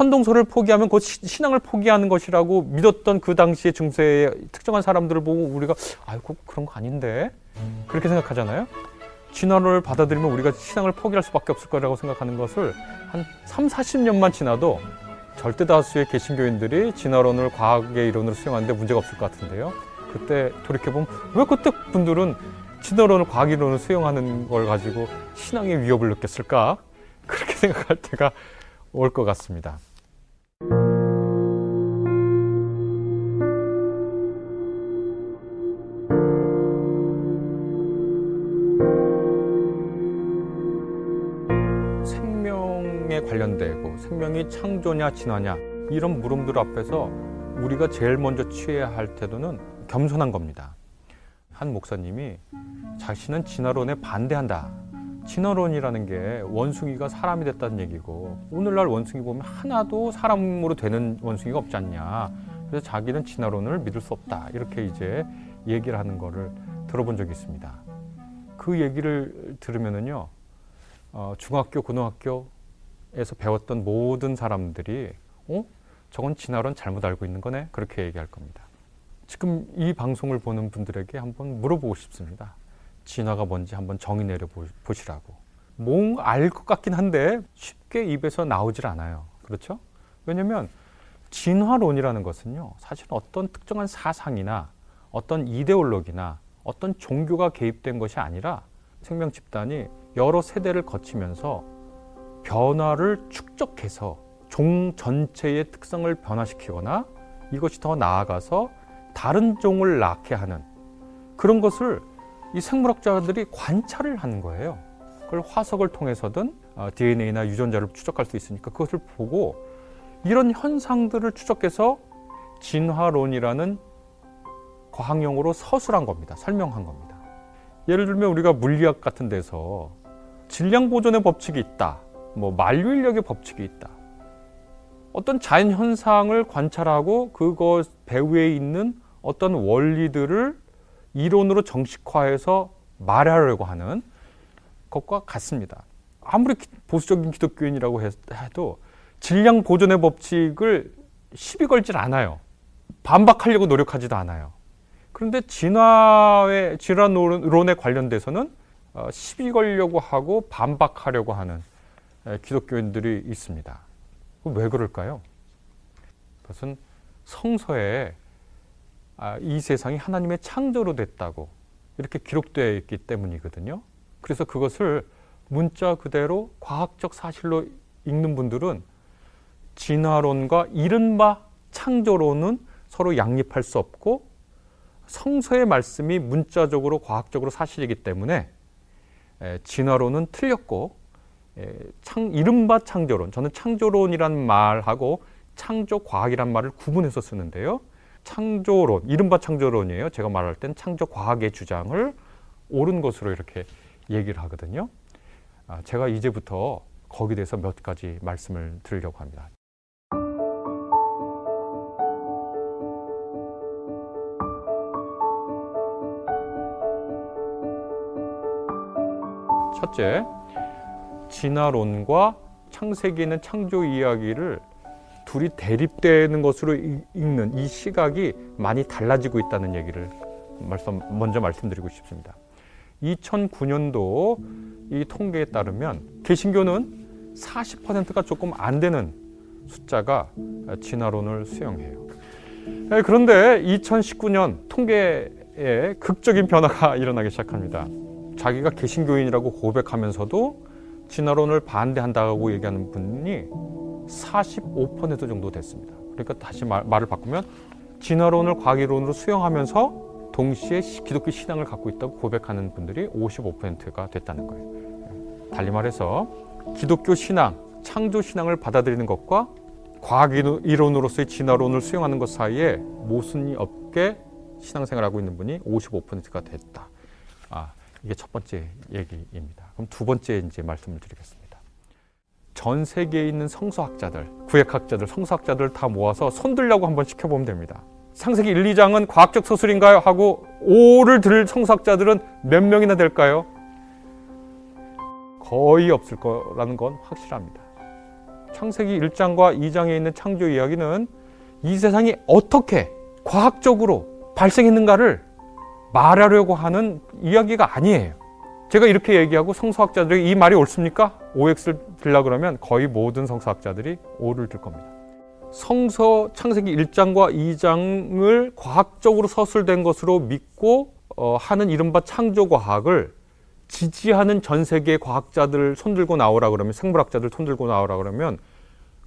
천동설을 포기하면 곧 신앙을 포기하는 것이라고 믿었던 그 당시의 중세의 특정한 사람들을 보고 우리가 아이고 그런 거 아닌데 그렇게 생각하잖아요. 진화론을 받아들이면 우리가 신앙을 포기할 수밖에 없을 거라고 생각하는 것을 한 3, 40년만 지나도 절대 다수의 개신교인들이 진화론을 과학의 이론으로 수용하는데 문제가 없을 것 같은데요. 그때 돌이켜보면 왜 그때 분들은 진화론을 과학 이론을 수용하는 걸 가지고 신앙의 위협을 느꼈을까? 그렇게 생각할 때가 올 것 같습니다. 창조냐 진화냐 이런 물음들 앞에서 우리가 제일 먼저 취해야 할 태도는 겸손한 겁니다. 한 목사님이 자신은 진화론에 반대한다. 진화론이라는 게 원숭이가 사람이 됐다는 얘기고 오늘날 원숭이 보면 하나도 사람으로 되는 원숭이가 없지 않냐. 그래서 자기는 진화론을 믿을 수 없다. 이렇게 이제 얘기를 하는 거를 들어본 적이 있습니다. 그 얘기를 들으면은요, 어, 중학교, 고등학교 에서 배웠던 모든 사람들이, 어? 저건 진화론 잘못 알고 있는 거네? 그렇게 얘기할 겁니다. 지금 이 방송을 보는 분들에게 한번 물어보고 싶습니다. 진화가 뭔지 한번 정의 내려 보시라고. 뭔가 알것 같긴 한데 쉽게 입에서 나오질 않아요. 그렇죠? 왜냐면 진화론이라는 것은요, 사실 어떤 특정한 사상이나 어떤 이데올로기나 어떤 종교가 개입된 것이 아니라 생명 집단이 여러 세대를 거치면서 변화를 축적해서 종 전체의 특성을 변화시키거나 이것이 더 나아가서 다른 종을 낳게 하는 그런 것을 이 생물학자들이 관찰을 하는 거예요. 그걸 화석을 통해서든 DNA나 어, 유전자를 추적할 수 있으니까 그것을 보고 이런 현상들을 추적해서 진화론이라는 과학 용어로 서술한 겁니다. 설명한 겁니다. 예를 들면 우리가 물리학 같은 데서 질량 보존의 법칙이 있다. 뭐 만류 인력의 법칙이 있다. 어떤 자연 현상을 관찰하고 그것 배후에 있는 어떤 원리들을 이론으로 정식화해서 말하려고 하는 것과 같습니다. 아무리 보수적인 기독교인이라고 해도 질량 보존의 법칙을 시비 걸질 않아요. 반박하려고 노력하지도 않아요. 그런데 진화의 진화론에 관련돼서는 어, 시비 걸려고 하고 반박하려고 하는 기독교인들이 있습니다. 왜 그럴까요? 그것은 성서에 아, 이 세상이 하나님의 창조로 됐다고 이렇게 기록되어 있기 때문이거든요. 그래서 그것을 문자 그대로 과학적 사실로 읽는 분들은 진화론과 이른바 창조론은 서로 양립할 수 없고 성서의 말씀이 문자적으로 과학적으로 사실이기 때문에 진화론은 틀렸고 창, 이른바 창조론 저는 창조론이란 말하고 창조 과학이란 말을 구분해서 쓰는데요. 창조론, 이른바 창조론이에요. 제가 말할 땐 창조 과학의 주장을 옳은 것으로 이렇게 얘기를 하거든요. 아, 제가 이제부터 거기에 대해서 몇 가지 말씀을 드리려고 합니다. 첫째, 진화론과 창세기에 있는 창조 이야기를 둘이 대립되는 것으로 읽는 이 시각이 많이 달라지고 있다는 얘기를 말씀, 먼저 말씀드리고 싶습니다. 2009년도 이 통계에 따르면 개신교는 40%가 조금 안 되는 숫자가 진화론을 수용해요. 네, 그런데 2019년 통계에 극적인 변화가 일어나기 시작합니다. 자기가 개신교인이라고 고백하면서도 진화론을 반대한다고 얘기하는 분이 45% 정도 됐습니다. 그러니까 다시 말, 말을 바꾸면 진화론을 과기론으로 수용하면서 동시에 기독교 신앙을 갖고 있다고 고백하는 분들이 55%가 됐다는 거예요. 달리 말해서 기독교 신앙, 창조 신앙을 받아들이는 것과 과학 이론으로서의 진화론을 수용하는 것 사이에 모순이 없게 신앙생활하고 있는 분이 55%가 됐다. 아, 이게 첫 번째 얘기입니다. 그럼 두 번째 이제 말씀을 드리겠습니다. 전 세계에 있는 성서학자들, 구약학자들, 성서학자들 다 모아서 손들려고 한번 시켜보면 됩니다. 창세기 1, 2장은 과학적 서술인가요? 하고 오를 들 성서학자들은 몇 명이나 될까요? 거의 없을 거라는 건 확실합니다. 창세기 1장과 2장에 있는 창조 이야기는 이 세상이 어떻게 과학적으로 발생했는가를 말하려고 하는 이야기가 아니에요. 제가 이렇게 얘기하고 성서학자들이 이 말이 옳습니까? OX를 들라 그러면 거의 모든 성서학자들이 O를 들 겁니다. 성서 창세기 1장과 2장을 과학적으로 서술된 것으로 믿고 어, 하는 이른바 창조과학을 지지하는 전 세계 과학자들 손들고 나오라 그러면 생물학자들 손들고 나오라 그러면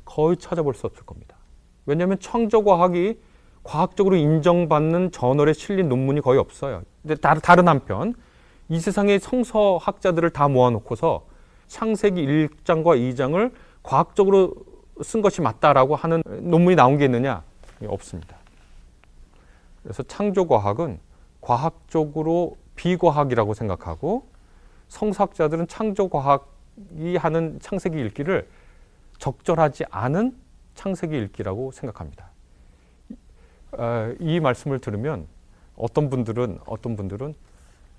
거의 찾아볼 수 없을 겁니다. 왜냐하면 창조과학이 과학적으로 인정받는 저널에 실린 논문이 거의 없어요. 근데 다른 한편 이 세상의 성서학자들을 다 모아놓고서 창세기 1장과 2장을 과학적으로 쓴 것이 맞다라고 하는 논문이 나온 게 있느냐? 없습니다. 그래서 창조과학은 과학적으로 비과학이라고 생각하고 성서학자들은 창조과학이 하는 창세기 읽기를 적절하지 않은 창세기 읽기라고 생각합니다. 어, 이 말씀을 들으면 어떤 분들은 어떤 분들은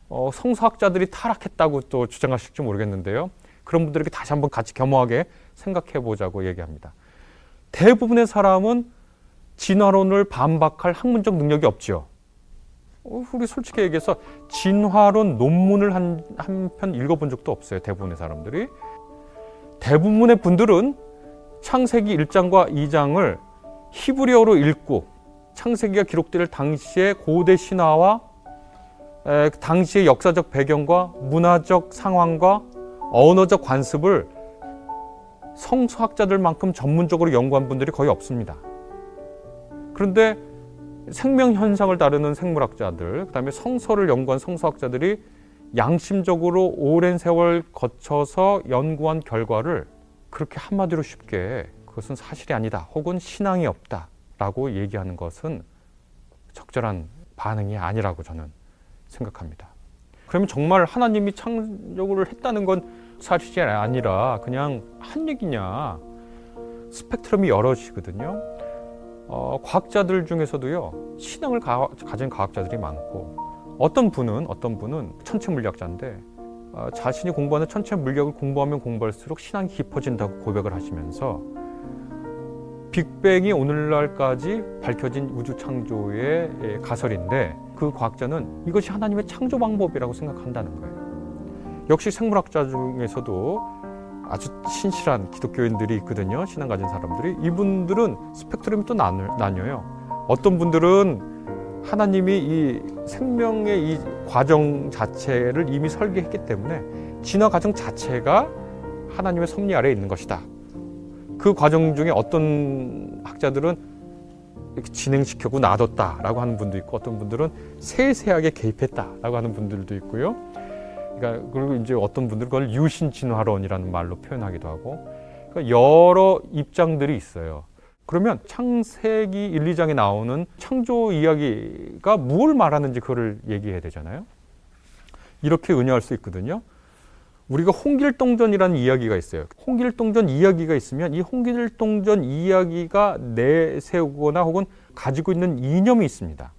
어, 성서학자들이 타락했다고 또 주장하실지 모르겠는데요. 그런 분들에게 다시 한번 같이 겸허하게 생각해 보자고 얘기합니다. 대부분의 사람은 진화론을 반박할 학문적 능력이 없지요. 어, 우리 솔직히 얘기해서 진화론 논문을 한편 읽어본 적도 없어요. 대부분의 사람들이. 대부분의 분들은 창세기 1장과 2장을 히브리어로 읽고 창세기가 기록될 당시의 고대 신화와 에, 당시의 역사적 배경과 문화적 상황과 언어적 관습을 성서학자들만큼 전문적으로 연구한 분들이 거의 없습니다. 그런데 생명 현상을 다루는 생물학자들, 그다음에 성서를 연구한 성서학자들이 양심적으로 오랜 세월 거쳐서 연구한 결과를 그렇게 한마디로 쉽게 그것은 사실이 아니다 혹은 신앙이 없다라고 얘기하는 것은 적절한 반응이 아니라고 저는 생각합니다. 그러면 정말 하나님이 창조를 했다는 건 사실이 아니라 그냥 한 얘기냐? 스펙트럼이 여럿이거든요. 어, 과학자들 중에서도요 신앙을 가, 진 과학자들이 많고 어떤 분은 어떤 분은 천체 물리학자인데 어, 자신이 공부하는 천체 물리학을 공부하면 공부할수록 신앙이 깊어진다고 고백을 하시면서 빅뱅이 오늘날까지 밝혀진 우주 창조의 예, 가설인데 그 과학자는 이것이 하나님의 창조 방법이라고 생각한다는 거예요. 역시 생물학자 중에서도 아주 신실한 기독교인들이 있거든요. 신앙 가진 사람들이. 이분들은 스펙트럼이 또 나뉘어요. 어떤 분들은 하나님이 이 생명의 이 과정 자체를 이미 설계했기 때문에 진화 과정 자체가 하나님의 섭리 아래에 있는 것이다. 그 과정 중에 어떤 학자들은 이렇게 진행시켜고 놔뒀다라고 하는 분도 있고 어떤 분들은 세세하게 개입했다라고 하는 분들도 있고요. 그러니까 그리고 이제 어떤 분들은 그걸 유신 진화론이라는 말로 표현하기도 하고 그러니까 여러 입장들이 있어요. 그러면 창세기 1, 2장에 나오는 창조 이야기가 무엇을 말하는지 그거를 얘기해야 되잖아요. 이렇게 은유할 수 있거든요. 우리가 홍길동전이라는 이야기가 있어요. 홍길동전 이야기가 있으면 이 홍길동전 이야기가 내세우거나 혹은 가지고 있는 이념이 있습니다.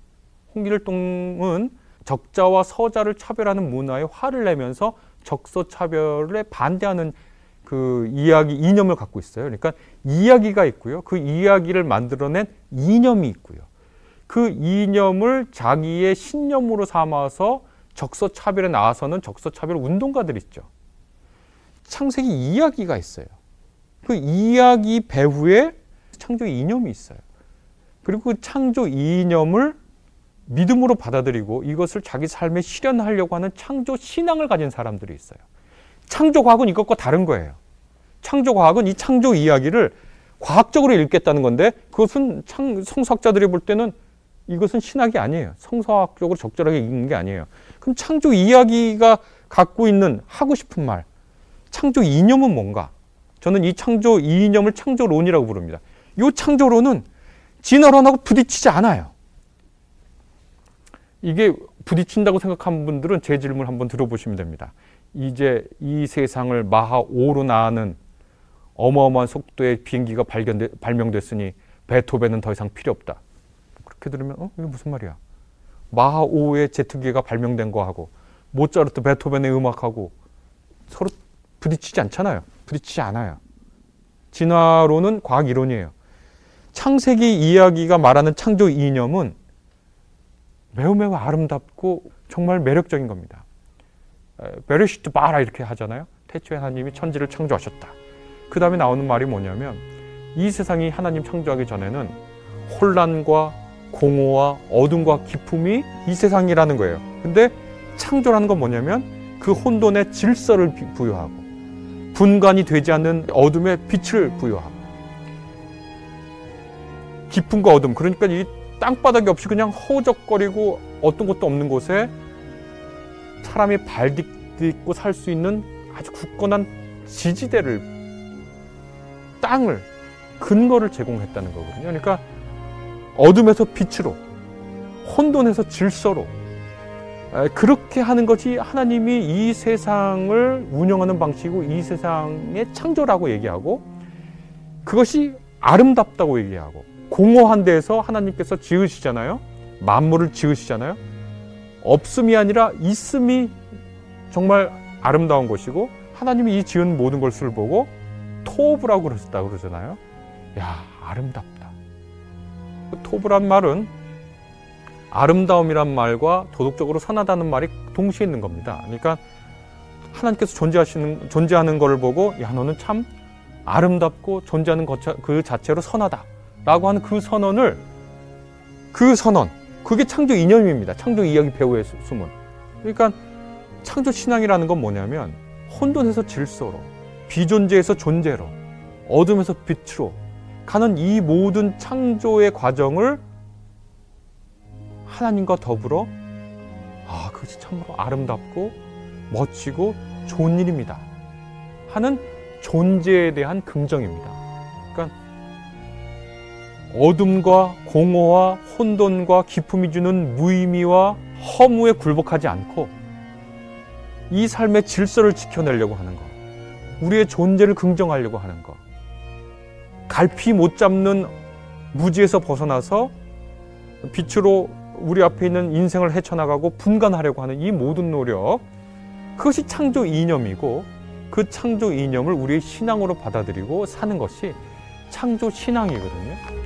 홍길동은 적자와 서자를 차별하는 문화에 화를 내면서 적서 차별에 반대하는 그 이야기 이념을 갖고 있어요. 그러니까 이야기가 있고요. 그 이야기를 만들어낸 이념이 있고요. 그 이념을 자기의 신념으로 삼아서 적서 차별에 나와서는 적서 차별 운동가들 있죠. 창세기 이야기가 있어요. 그 이야기 배후에 창조 이념이 있어요. 그리고 그 창조 이념을 믿음으로 받아들이고 이것을 자기 삶에 실현하려고 하는 창조 신앙을 가진 사람들이 있어요. 창조 과학은 이것과 다른 거예요. 창조 과학은 이 창조 이야기를 과학적으로 읽겠다는 건데 그것은 창, 성서학자들이 볼 때는 이것은 신학이 아니에요. 성서학적으로 적절하게 읽는 게 아니에요. 그럼 창조 이야기가 갖고 있는 하고 싶은 말, 창조 이념은 뭔가? 저는 이 창조 이념을 창조론이라고 부릅니다. 이 창조론은 진화론하고 부딪히지 않아요. 이게 부딪힌다고 생각한 분들은 제 질문 한번 들어보시면 됩니다. 이제 이 세상을 마하 5로 나는 어마어마한 속도의 비행기가 발견돼, 발명됐으니 베토벤은 더 이상 필요 없다. 그렇게 들으면 어 이게 무슨 말이야? 마하 5의 제트기가 발명된 거하고 모차르트, 베토벤의 음악하고 서로 부딪히지 않잖아요. 부딪히지 않아요. 진화론은 과학 이론이에요. 창세기 이야기가 말하는 창조 이념은 매우 매우 아름답고 정말 매력적인 겁니다. 베르시트 바라 이렇게 하잖아요. 태초에 하나님이 천지를 창조하셨다. 그 다음에 나오는 말이 뭐냐면 이 세상이 하나님 창조하기 전에는 혼란과 공허와 어둠과 기품이 이 세상이라는 거예요. 근데 창조라는 건 뭐냐면 그 혼돈에 질서를 부여하고 분간이 되지 않는 어둠에 빛을 부여하고 깊음과 어둠 그러니까 이 땅바닥이 없이 그냥 허우적거리고 어떤 것도 없는 곳에 사람이 발 딛고 살 수 있는 아주 굳건한 지지대를 땅을 근거를 제공했다는 거거든요. 그러니까 어둠에서 빛으로 혼돈에서 질서로 그렇게 하는 것이 하나님이 이 세상을 운영하는 방식이고 이 세상의 창조라고 얘기하고 그것이 아름답다고 얘기하고 공허한 데에서 하나님께서 지으시잖아요. 만물을 지으시잖아요. 없음이 아니라 있음이 정말 아름다운 것이고 하나님이 이 지은 모든 것을 보고 토브라고 그러셨다 그러잖아요. 야, 아름답다. 토브란 말은 아름다움이란 말과 도덕적으로 선하다는 말이 동시에 있는 겁니다. 그러니까 하나님께서 존재하시는 존재하는 것을 보고 야 너는 참 아름답고 존재하는 것 그 자체로 선하다라고 하는 그 선언을 그 선언 그게 창조 이념입니다. 창조 이야기 배우의 숨은. 그러니까 창조 신앙이라는 건 뭐냐면 혼돈에서 질서로 비존재에서 존재로 어둠에서 빛으로 가는 이 모든 창조의 과정을 하나님과 더불어 아 그것이 참으로 아름답고 멋지고 좋은 일입니다 하는 존재에 대한 긍정입니다. 그러니까 어둠과 공허와 혼돈과 기품이 주는 무의미와 허무에 굴복하지 않고 이 삶의 질서를 지켜내려고 하는 것, 우리의 존재를 긍정하려고 하는 것, 갈피 못 잡는 무지에서 벗어나서 빛으로 우리 앞에 있는 인생을 헤쳐나가고 분간하려고 하는 이 모든 노력, 그것이 창조 이념이고 그 창조 이념을 우리의 신앙으로 받아들이고 사는 것이 창조 신앙이거든요.